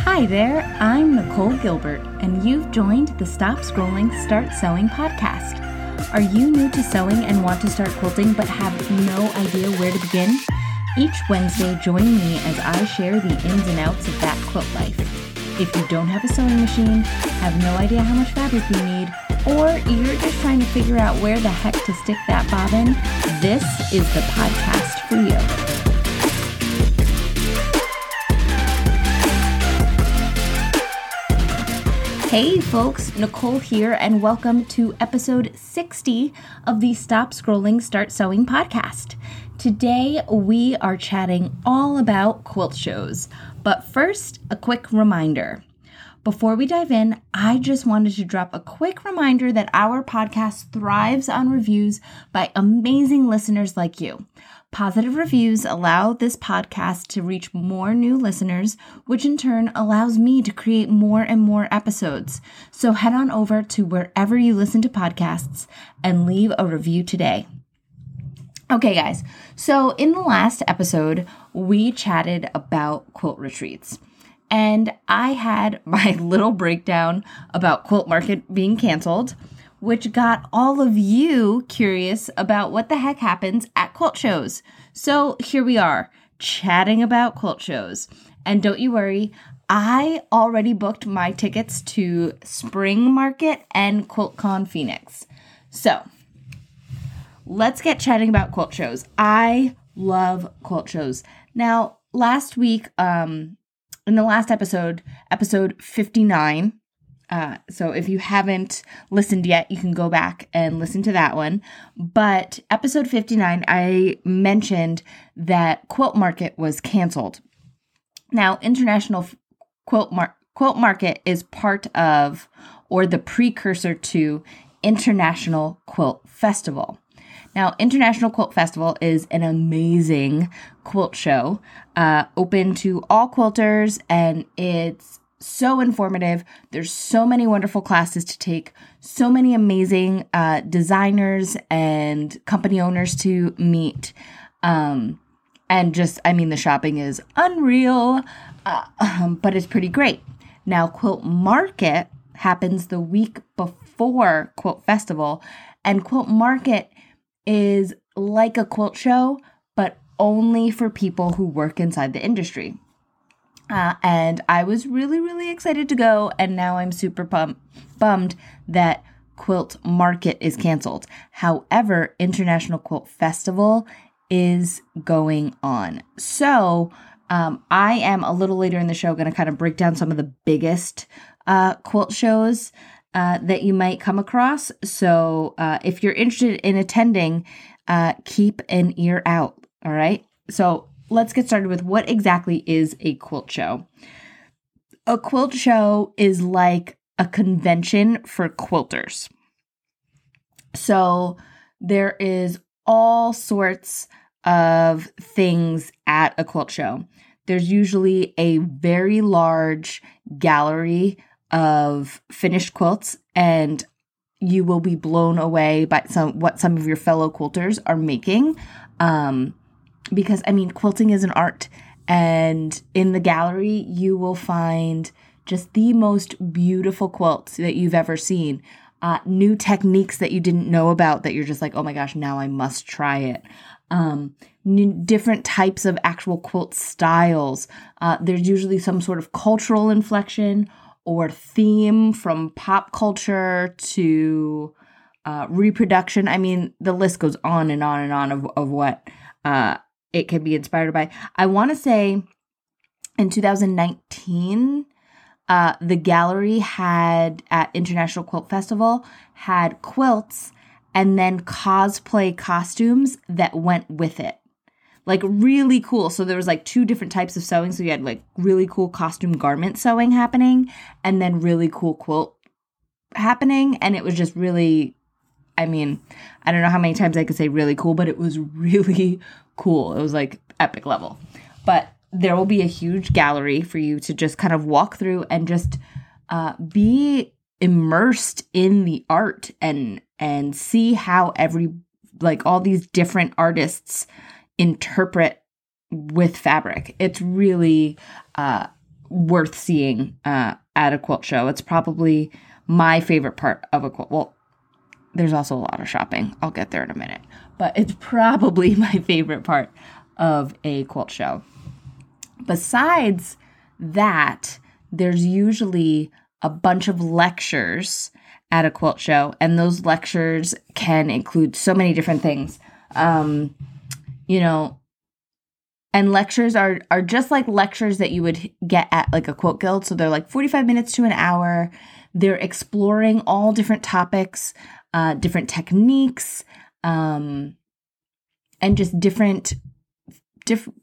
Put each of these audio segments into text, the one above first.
Hi there, I'm Nicole Gilbert, and you've joined the Stop Scrolling, Start Sewing podcast. Are you new to sewing and want to start quilting but have no idea where to begin? Each Wednesday, join me as I share the ins and outs of that quilt life. If you don't have a sewing machine, have no idea how much fabric you need, or you're just trying to figure out where the heck to stick that bobbin, this is the podcast Hey folks, Nicole here, and welcome to episode 60 of the Stop Scrolling, Start Sewing podcast. Today we are chatting all about quilt shows, but first, a quick reminder. Before we dive in, I just wanted to drop a quick reminder that our podcast thrives on reviews by amazing listeners like you. Positive reviews allow this podcast to reach more new listeners, which in turn allows me to create more and more episodes. So head on over to wherever you listen to podcasts and leave a review today. Okay, guys, so in the last episode, we chatted about quilt retreats. And I had my little breakdown about Quilt Market being canceled which got all of you curious about what the heck happens at quilt shows. So here we are, chatting about quilt shows. And don't you worry, I already booked my tickets to Spring Market and QuiltCon Phoenix. So let's get chatting about quilt shows. I love quilt shows. Now, last week, um, in the last episode, episode 59, uh, so if you haven't listened yet, you can go back and listen to that one. But episode 59, I mentioned that Quilt Market was canceled. Now, International Quilt, Mar- Quilt Market is part of or the precursor to International Quilt Festival. Now, International Quilt Festival is an amazing quilt show, uh, open to all quilters, and it's so informative. There's so many wonderful classes to take, so many amazing uh, designers and company owners to meet. Um, and just, I mean, the shopping is unreal, uh, um, but it's pretty great. Now, Quilt Market happens the week before Quilt Festival, and Quilt Market is like a quilt show, but only for people who work inside the industry. Uh, and I was really, really excited to go. And now I'm super bum- bummed that Quilt Market is canceled. However, International Quilt Festival is going on. So um, I am a little later in the show going to kind of break down some of the biggest uh, quilt shows uh, that you might come across. So uh, if you're interested in attending, uh, keep an ear out. All right. So let's get started with what exactly is a quilt show. A quilt show is like a convention for quilters. So there is all sorts of things at a quilt show. There's usually a very large gallery of finished quilts and you will be blown away by some what some of your fellow quilters are making. Um, because I mean, quilting is an art. And in the gallery, you will find just the most beautiful quilts that you've ever seen. Uh, new techniques that you didn't know about that you're just like, oh my gosh, now I must try it. Um, different types of actual quilt styles. Uh, there's usually some sort of cultural inflection or theme from pop culture to uh, reproduction. I mean, the list goes on and on and on of, of what uh, it can be inspired by. I want to say in 2019, uh, the gallery had at International Quilt Festival had quilts and then cosplay costumes that went with it. Like really cool. So there was like two different types of sewing. So you had like really cool costume garment sewing happening and then really cool quilt happening. And it was just really I mean, I don't know how many times I could say really cool, but it was really cool. It was like epic level. But there will be a huge gallery for you to just kind of walk through and just uh, be immersed in the art and and see how every like all these different artists interpret with fabric. It's really uh, worth seeing uh, at a quilt show. It's probably my favorite part of a quilt. Well, there's also a lot of shopping. I'll get there in a minute. But it's probably my favorite part of a quilt show. Besides that, there's usually a bunch of lectures at a quilt show, and those lectures can include so many different things. Um, you know, and lectures are are just like lectures that you would get at like a quilt guild. So they're like 45 minutes to an hour. They're exploring all different topics, uh, different techniques, um, and just different, different,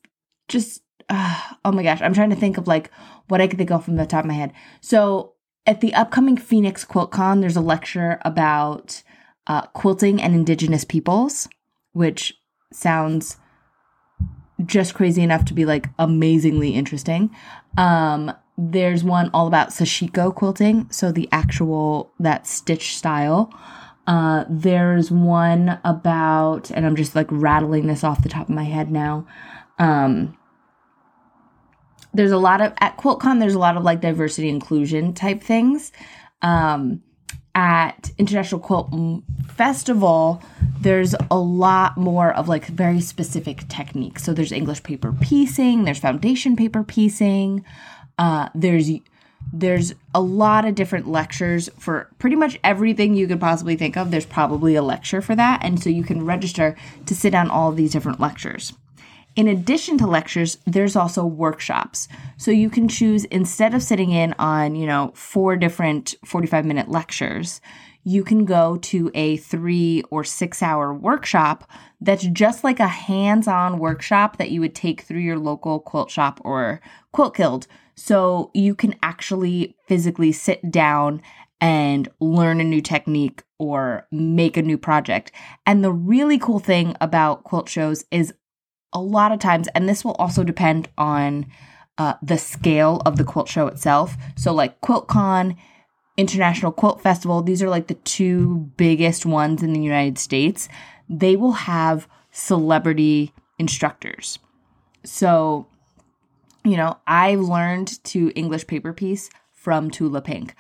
just uh, oh my gosh, I'm trying to think of like what I could think of from the top of my head. So at the upcoming Phoenix Quilt Con, there's a lecture about uh, quilting and indigenous peoples, which sounds just crazy enough to be like amazingly interesting. Um, there's one all about sashiko quilting, so the actual that stitch style. Uh, there's one about, and I'm just like rattling this off the top of my head now. Um, there's a lot of at QuiltCon. There's a lot of like diversity inclusion type things. Um, at International Quilt Festival, there's a lot more of like very specific techniques. So there's English paper piecing, there's foundation paper piecing, uh, there's there's a lot of different lectures for pretty much everything you could possibly think of. There's probably a lecture for that, and so you can register to sit on all of these different lectures. In addition to lectures, there's also workshops. So you can choose instead of sitting in on, you know, four different 45 minute lectures, you can go to a three or six hour workshop that's just like a hands on workshop that you would take through your local quilt shop or quilt guild. So you can actually physically sit down and learn a new technique or make a new project. And the really cool thing about quilt shows is a lot of times, and this will also depend on uh, the scale of the quilt show itself. So, like QuiltCon, International Quilt Festival, these are like the two biggest ones in the United States. They will have celebrity instructors. So, you know, I learned to English paper piece from Tula Pink.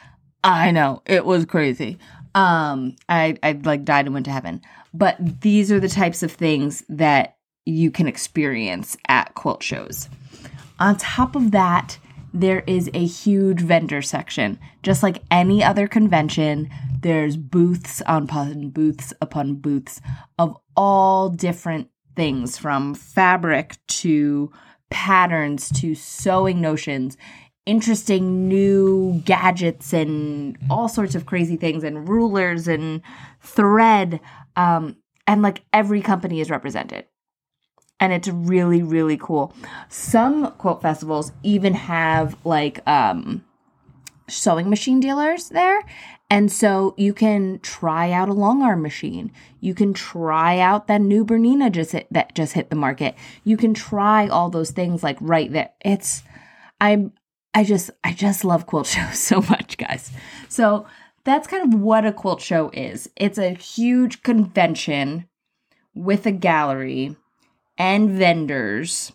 I know it was crazy. Um, I I like died and went to heaven. But these are the types of things that you can experience at quilt shows. On top of that, there is a huge vendor section. Just like any other convention, there's booths upon booths upon booths of all different things from fabric to patterns to sewing notions, interesting new gadgets and all sorts of crazy things, and rulers and thread. Um, and like every company is represented and it's really really cool. Some quilt festivals even have like um sewing machine dealers there and so you can try out a long arm machine. You can try out that new bernina just hit, that just hit the market. You can try all those things like right there. It's i'm i just i just love quilt shows so much guys. So that's kind of what a quilt show is. It's a huge convention with a gallery and vendors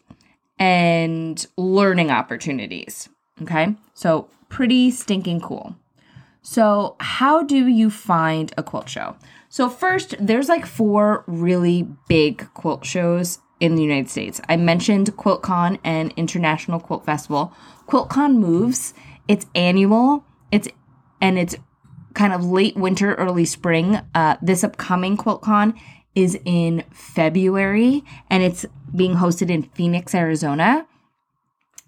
and learning opportunities. Okay, so pretty stinking cool. So, how do you find a quilt show? So, first, there's like four really big quilt shows in the United States. I mentioned QuiltCon and International Quilt Festival. QuiltCon moves, it's annual, it's and it's kind of late winter, early spring. Uh, this upcoming QuiltCon is in February and it's being hosted in Phoenix, Arizona.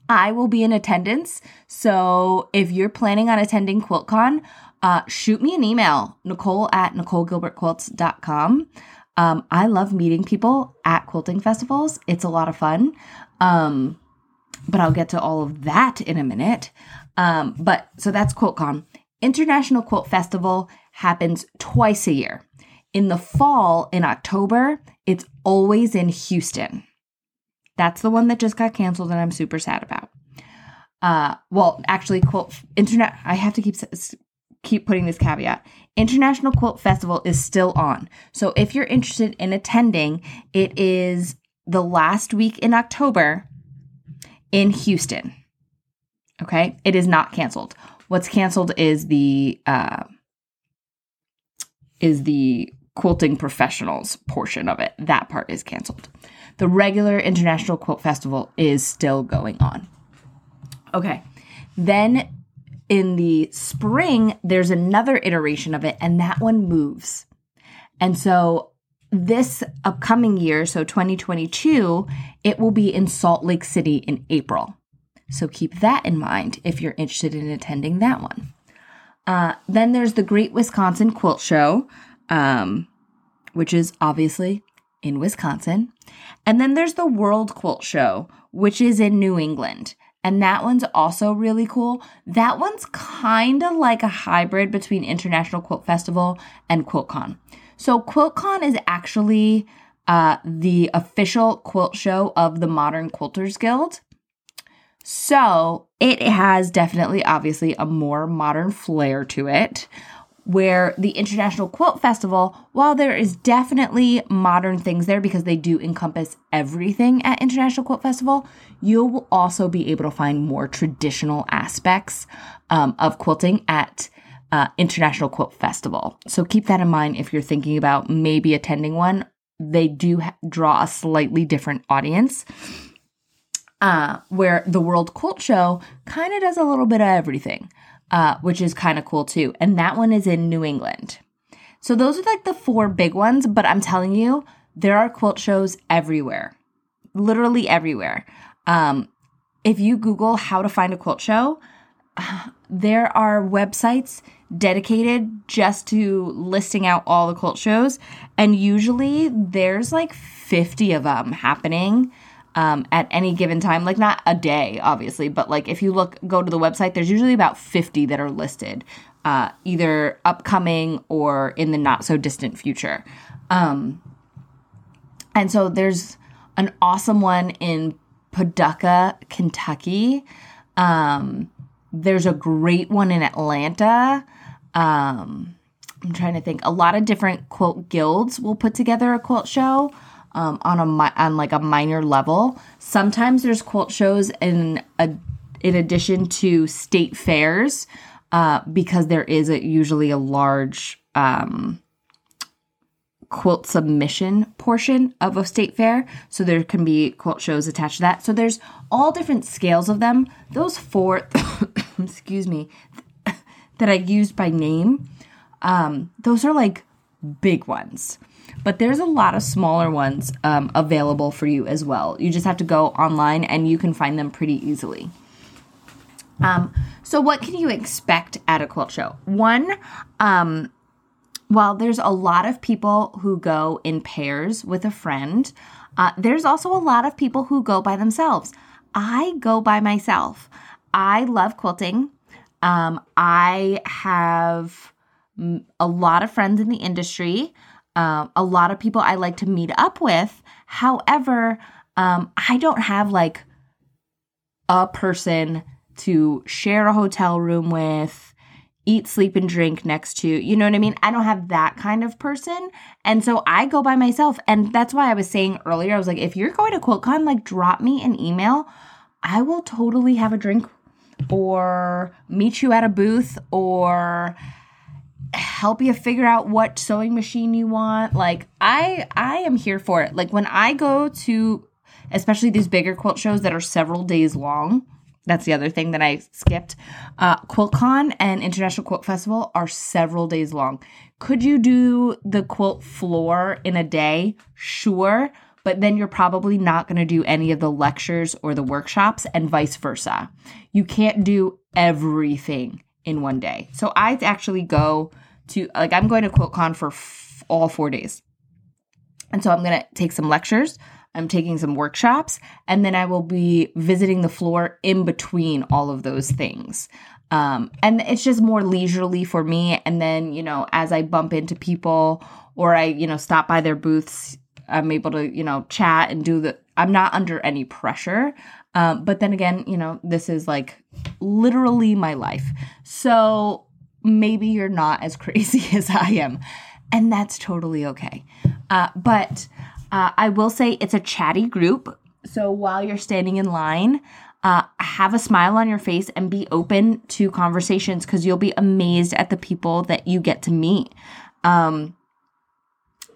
I will be in attendance. So if you're planning on attending QuiltCon, uh, shoot me an email, Nicole at NicoleGilbertQuilts.com. Um, I love meeting people at quilting festivals. It's a lot of fun. Um, but I'll get to all of that in a minute. Um, but so that's QuiltCon. International Quilt Festival happens twice a year. In the fall, in October, it's always in Houston. That's the one that just got canceled and I'm super sad about. Uh, well, actually, quilt internet. I have to keep keep putting this caveat. International Quilt Festival is still on. So if you're interested in attending, it is the last week in October in Houston. Okay, it is not canceled. What's canceled is the uh, is the quilting professionals portion of it. That part is canceled. The regular International Quilt Festival is still going on. Okay, then in the spring, there's another iteration of it, and that one moves. And so this upcoming year, so 2022, it will be in Salt Lake City in April. So keep that in mind if you're interested in attending that one. Uh, then there's the Great Wisconsin Quilt Show, um, which is obviously in Wisconsin. And then there's the World Quilt Show, which is in New England. And that one's also really cool. That one's kind of like a hybrid between International Quilt Festival and QuiltCon. So QuiltCon is actually uh, the official quilt show of the Modern Quilters Guild. So it has definitely, obviously, a more modern flair to it. Where the International Quilt Festival, while there is definitely modern things there because they do encompass everything at International Quilt Festival, you will also be able to find more traditional aspects um, of quilting at uh, International Quilt Festival. So keep that in mind if you're thinking about maybe attending one. They do ha- draw a slightly different audience. Uh, where the World Quilt Show kind of does a little bit of everything, uh, which is kind of cool too. And that one is in New England. So those are like the four big ones, but I'm telling you, there are quilt shows everywhere, literally everywhere. Um, if you Google how to find a quilt show, there are websites dedicated just to listing out all the quilt shows. And usually there's like 50 of them happening um, at any given time. Like, not a day, obviously, but like if you look, go to the website, there's usually about 50 that are listed, uh, either upcoming or in the not so distant future. Um, and so there's an awesome one in Paducah, Kentucky. Um, there's a great one in Atlanta. Um, I'm trying to think. A lot of different quilt guilds will put together a quilt show um, on a on like a minor level. Sometimes there's quilt shows in a, in addition to state fairs uh, because there is a, usually a large um, quilt submission portion of a state fair. So there can be quilt shows attached to that. So there's all different scales of them. Those four, excuse me, that I used by name, um, those are like big ones. But there's a lot of smaller ones um, available for you as well. You just have to go online and you can find them pretty easily. Um, so, what can you expect at a quilt show? One, um, while there's a lot of people who go in pairs with a friend, uh, there's also a lot of people who go by themselves. I go by myself. I love quilting. Um, I have a lot of friends in the industry, um, a lot of people I like to meet up with. However, um, I don't have like a person to share a hotel room with, eat, sleep, and drink next to. You know what I mean? I don't have that kind of person. And so I go by myself. And that's why I was saying earlier, I was like, if you're going to QuiltCon, like drop me an email. I will totally have a drink or meet you at a booth or help you figure out what sewing machine you want. Like i i am here for it. Like when i go to especially these bigger quilt shows that are several days long that's the other thing that i skipped uh quiltcon and international quilt festival are several days long. Could you do the quilt floor in a day? Sure but then you're probably not going to do any of the lectures or the workshops and vice versa. You can't do everything in one day. So I actually go to, like, I'm going to QuiltCon for f- all four days. And so I'm going to take some lectures, I'm taking some workshops, and then I will be visiting the floor in between all of those things. Um, and it's just more leisurely for me. And then, you know, as I bump into people or I, you know, stop by their booths, I'm able to, you know, chat and do the, I'm not under any pressure. Um, but then again, you know, this is like literally my life. So maybe you're not as crazy as I am. And that's totally okay. Uh, but uh, I will say it's a chatty group. So while you're standing in line, uh, have a smile on your face and be open to conversations because you'll be amazed at the people that you get to meet. Um,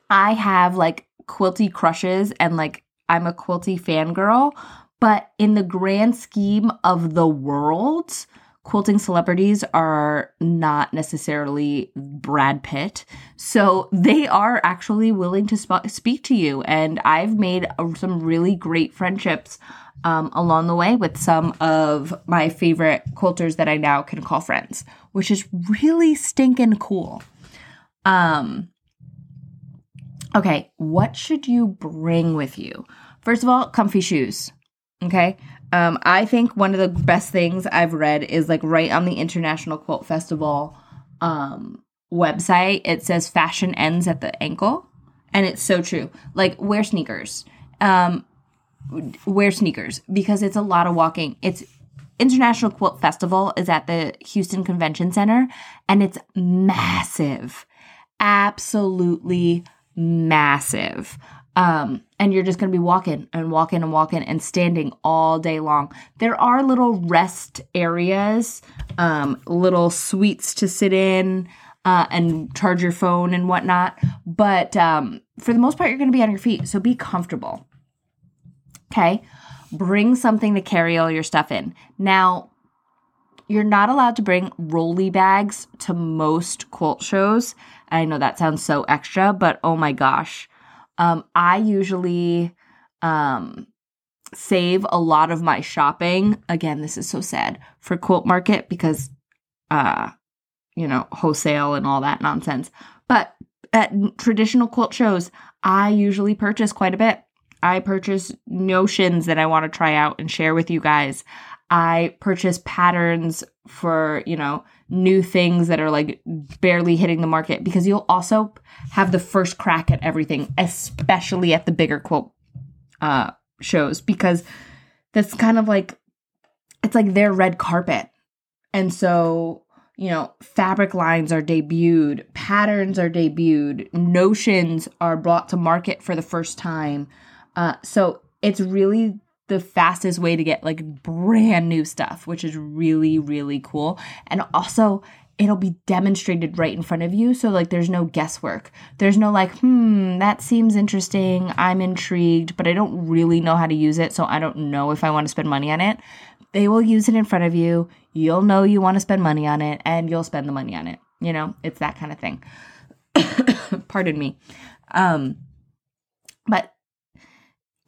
I have like quilty crushes and like I'm a quilty fangirl, but in the grand scheme of the world, quilting celebrities are not necessarily Brad Pitt. So they are actually willing to sp- speak to you. And I've made some really great friendships um, along the way with some of my favorite quilters that I now can call friends, which is really stinking cool. Um, okay, what should you bring with you? First of all, comfy shoes. Okay. Um, I think one of the best things I've read is like right on the International Quilt Festival um, website, it says fashion ends at the ankle. And it's so true. Like, wear sneakers. Um, wear sneakers because it's a lot of walking. It's International Quilt Festival is at the Houston Convention Center and it's massive. Absolutely massive. Um, and you're just going to be walking and walking and walking and standing all day long. There are little rest areas, um, little suites to sit in uh, and charge your phone and whatnot. But um, for the most part, you're going to be on your feet. So be comfortable. Okay. Bring something to carry all your stuff in. Now, you're not allowed to bring rolly bags to most quilt shows. I know that sounds so extra, but oh my gosh um, I usually um, save a lot of my shopping. Again, this is so sad for Quilt Market because, uh, you know, wholesale and all that nonsense. But at traditional quilt shows, I usually purchase quite a bit. I purchase notions that I want to try out and share with you guys. I purchase patterns for, you know, new things that are like barely hitting the market because you'll also have the first crack at everything, especially at the bigger quote uh, shows, because that's kind of like it's like their red carpet. And so, you know, fabric lines are debuted, patterns are debuted, notions are brought to market for the first time. Uh, so it's really the fastest way to get like brand new stuff, which is really, really cool. And also, it'll be demonstrated right in front of you. So, like, there's no guesswork. There's no, like, hmm, that seems interesting. I'm intrigued, but I don't really know how to use it. So, I don't know if I want to spend money on it. They will use it in front of you. You'll know you want to spend money on it, and you'll spend the money on it. You know, it's that kind of thing. Pardon me. Um, but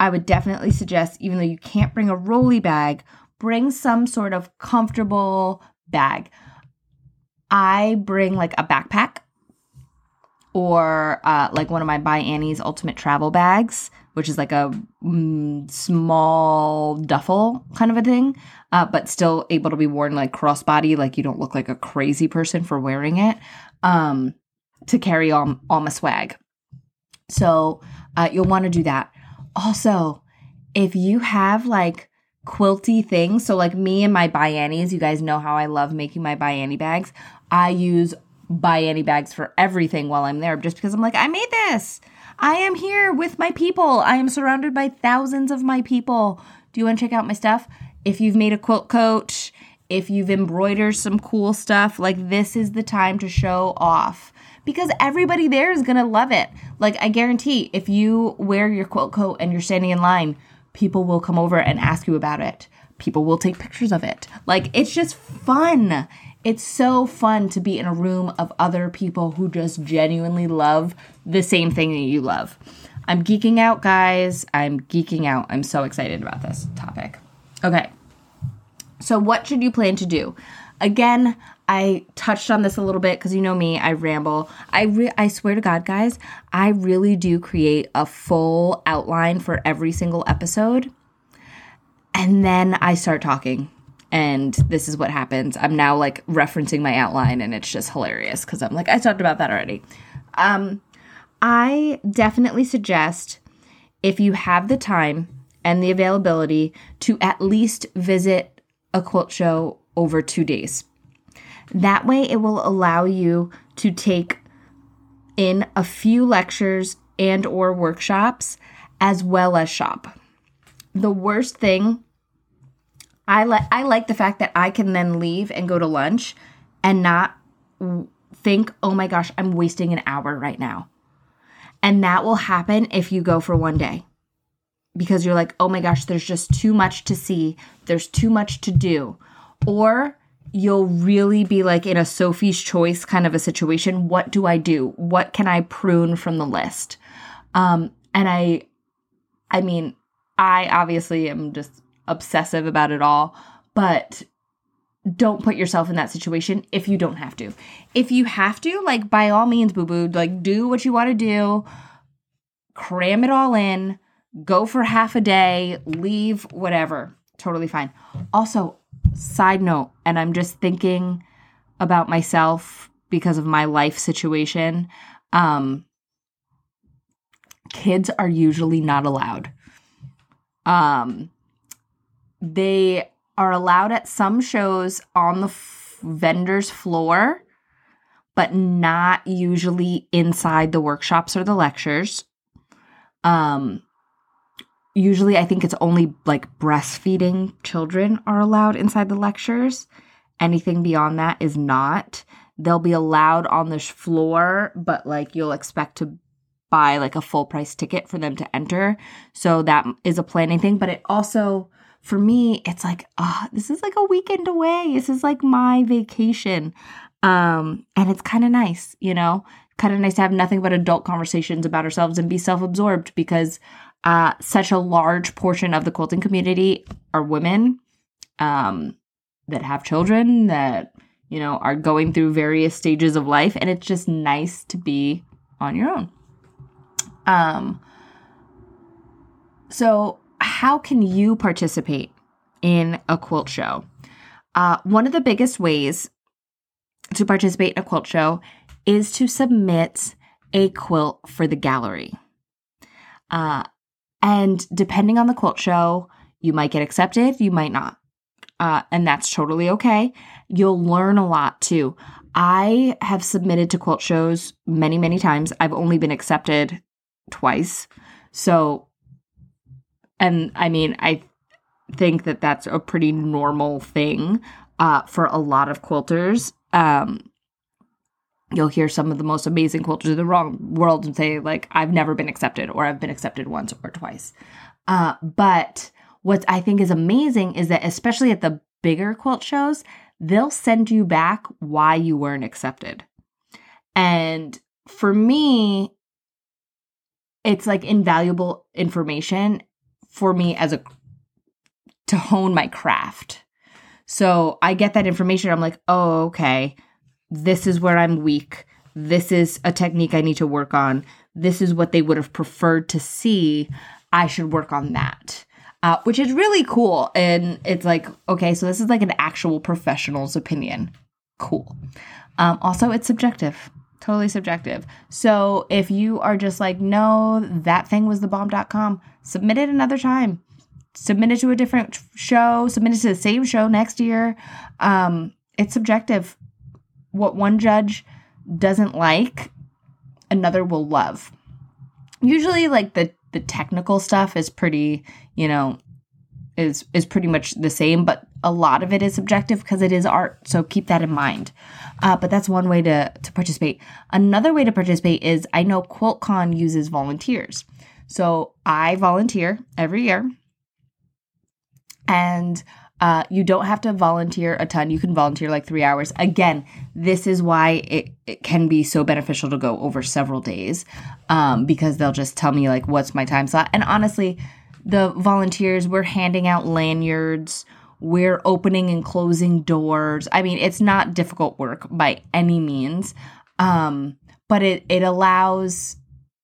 I would definitely suggest, even though you can't bring a rolly bag, bring some sort of comfortable bag. I bring like a backpack or uh, like one of my By Annie's Ultimate Travel bags, which is like a mm, small duffel kind of a thing, uh, but still able to be worn like crossbody, like you don't look like a crazy person for wearing it, um, to carry all, all my swag. So uh, you'll want to do that. Also, if you have like quilty things, so like me and my By Annies, you guys know how I love making my By Annie bags. I use By Annie bags for everything while I'm there just because I'm like, I made this. I am here with my people. I am surrounded by thousands of my people. Do you want to check out my stuff? If you've made a quilt coat, if you've embroidered some cool stuff, like this is the time to show off because everybody there is going to love it. Like, I guarantee if you wear your quilt coat and you're standing in line, people will come over and ask you about it. People will take pictures of it. Like, it's just fun. It's so fun to be in a room of other people who just genuinely love the same thing that you love. I'm geeking out, guys. I'm geeking out. I'm so excited about this topic. Okay. So, what should you plan to do? Again, I touched on this a little bit because you know me, I ramble. I re- I swear to God, guys, I really do create a full outline for every single episode, and then I start talking. And this is what happens. I'm now like referencing my outline, and it's just hilarious because I'm like, I talked about that already. Um, I definitely suggest if you have the time and the availability to at least visit a quilt show over two days. That way, it will allow you to take in a few lectures and or workshops as well as shop. The worst thing I like I like the fact that I can then leave and go to lunch and not think, "Oh my gosh, I'm wasting an hour right now." And that will happen if you go for one day. Because you're like, "Oh my gosh, there's just too much to see. There's too much to do." Or you'll really be like in a Sophie's choice kind of a situation. What do I do? What can I prune from the list? Um, and I, I mean, I obviously am just obsessive about it all, but don't put yourself in that situation if you don't have to. If you have to, like by all means, boo boo, like do what you want to do, cram it all in, go for half a day, leave, whatever. Totally fine. Also, side note, and I'm just thinking about myself because of my life situation. Um, kids are usually not allowed. Um, they are allowed at some shows on the f- vendor's floor, but not usually inside the workshops or the lectures. Um, usually I think it's only like breastfeeding children are allowed inside the lectures. Anything beyond that is not. They'll be allowed on the floor, but like you'll expect to buy like a full price ticket for them to enter. So that is a planning thing, but it also for me it's like, oh, this is like a weekend away. This is like my vacation. Um and it's kind of nice, you know? Kind of nice to have nothing but adult conversations about ourselves and be self-absorbed because uh, such a large portion of the quilting community are women um, that have children that you know are going through various stages of life and it's just nice to be on your own. Um so how can you participate in a quilt show? Uh, one of the biggest ways to participate in a quilt show is to submit a quilt for the gallery. Uh, and depending on the quilt show, you might get accepted, you might not. Uh, and that's totally okay. You'll learn a lot too. I have submitted to quilt shows many, many times. I've only been accepted twice. So, and I mean, I think that that's a pretty normal thing uh, for a lot of quilters. Um, you'll hear some of the most amazing quilters in the wrong world and say like i've never been accepted or i've been accepted once or twice. Uh, but what i think is amazing is that especially at the bigger quilt shows they'll send you back why you weren't accepted. And for me it's like invaluable information for me as a to hone my craft. So i get that information i'm like oh okay this is where I'm weak. This is a technique I need to work on. This is what they would have preferred to see. I should work on that. Uh, which is really cool. And it's like, okay, so this is like an actual professional's opinion. Cool. Um, also, it's subjective, totally subjective. So if you are just like, no, that thing was the bomb.com, submit it another time. Submit it to a different show, submit it to the same show next year. Um, it's subjective what one judge doesn't like, another will love. Usually like the the technical stuff is pretty, you know, is is pretty much the same, but a lot of it is subjective because it is art. So keep that in mind. Uh, but that's one way to to participate. Another way to participate is I know QuiltCon uses volunteers. So I volunteer every year, and uh, you don't have to volunteer a ton. You can volunteer like three hours. Again, this is why it, it can be so beneficial to go over several days um, because they'll just tell me, like, what's my time slot. And honestly, the volunteers, we're handing out lanyards, we're opening and closing doors. I mean, it's not difficult work by any means, um, but it, it allows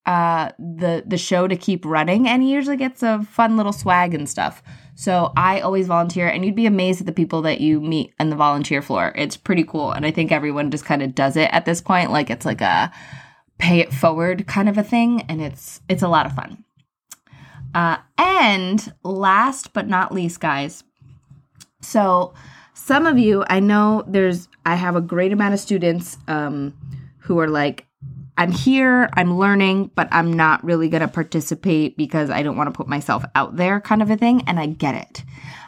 uh, the the show to keep running and he usually gets a fun little swag and stuff. So I always volunteer, and you'd be amazed at the people that you meet on the volunteer floor. It's pretty cool. And I think everyone just kind of does it at this point. Like it's like a pay it forward kind of a thing. And it's it's a lot of fun. Uh, and last but not least, guys. So some of you, I know there's I have a great amount of students um, who are like, I'm here, I'm learning, but I'm not really going to participate because I don't want to put myself out there, kind of a thing. And I get it.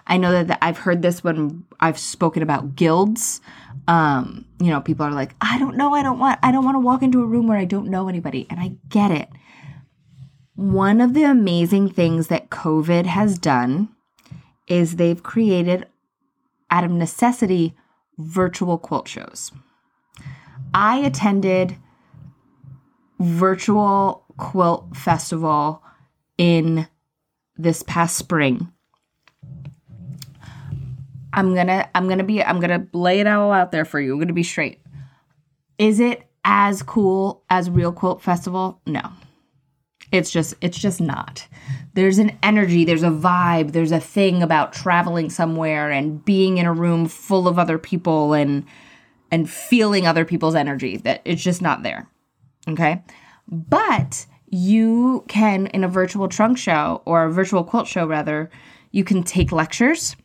I know that, I've heard this when I've spoken about guilds. Um, you know, people are like, I don't know, I don't want, I don't want to walk into a room where I don't know anybody. And I get it. One of the amazing things that COVID has done is they've created, out of necessity, virtual quilt shows. I attended virtual quilt festival in this past spring. I'm gonna I'm gonna be I'm gonna lay it all out there for you. I'm gonna be straight. Is it as cool as Real Quilt Festival? No. It's just it's just not. There's an energy, there's a vibe, there's a thing about traveling somewhere and being in a room full of other people and and feeling other people's energy that it's just not there. Okay? But you can in a virtual trunk show or a virtual quilt show rather, you can take lectures,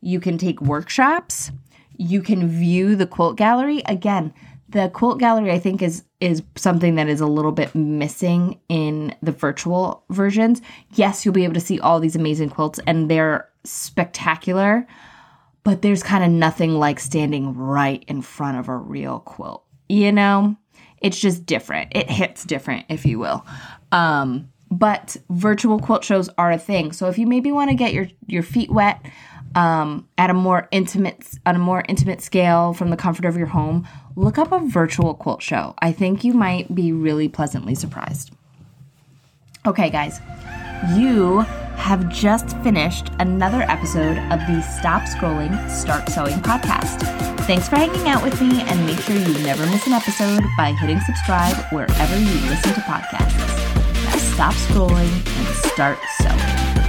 you can take workshops, you can view the quilt gallery. Again, the quilt gallery I think is is something that is a little bit missing in the virtual versions. Yes, you'll be able to see all these amazing quilts and they're spectacular, but there's kind of nothing like standing right in front of a real quilt. You know, it's just different. It hits different, if you will. Um, but virtual quilt shows are a thing. So if you maybe want to get your your feet wet um, at a more intimate on a more intimate scale from the comfort of your home, look up a virtual quilt show. I think you might be really pleasantly surprised. Okay, guys, you have just finished another episode of the Stop Scrolling, Start Sewing podcast. Thanks for hanging out with me, and make sure you never miss an episode by hitting subscribe wherever you listen to podcasts. Now stop scrolling and start sewing.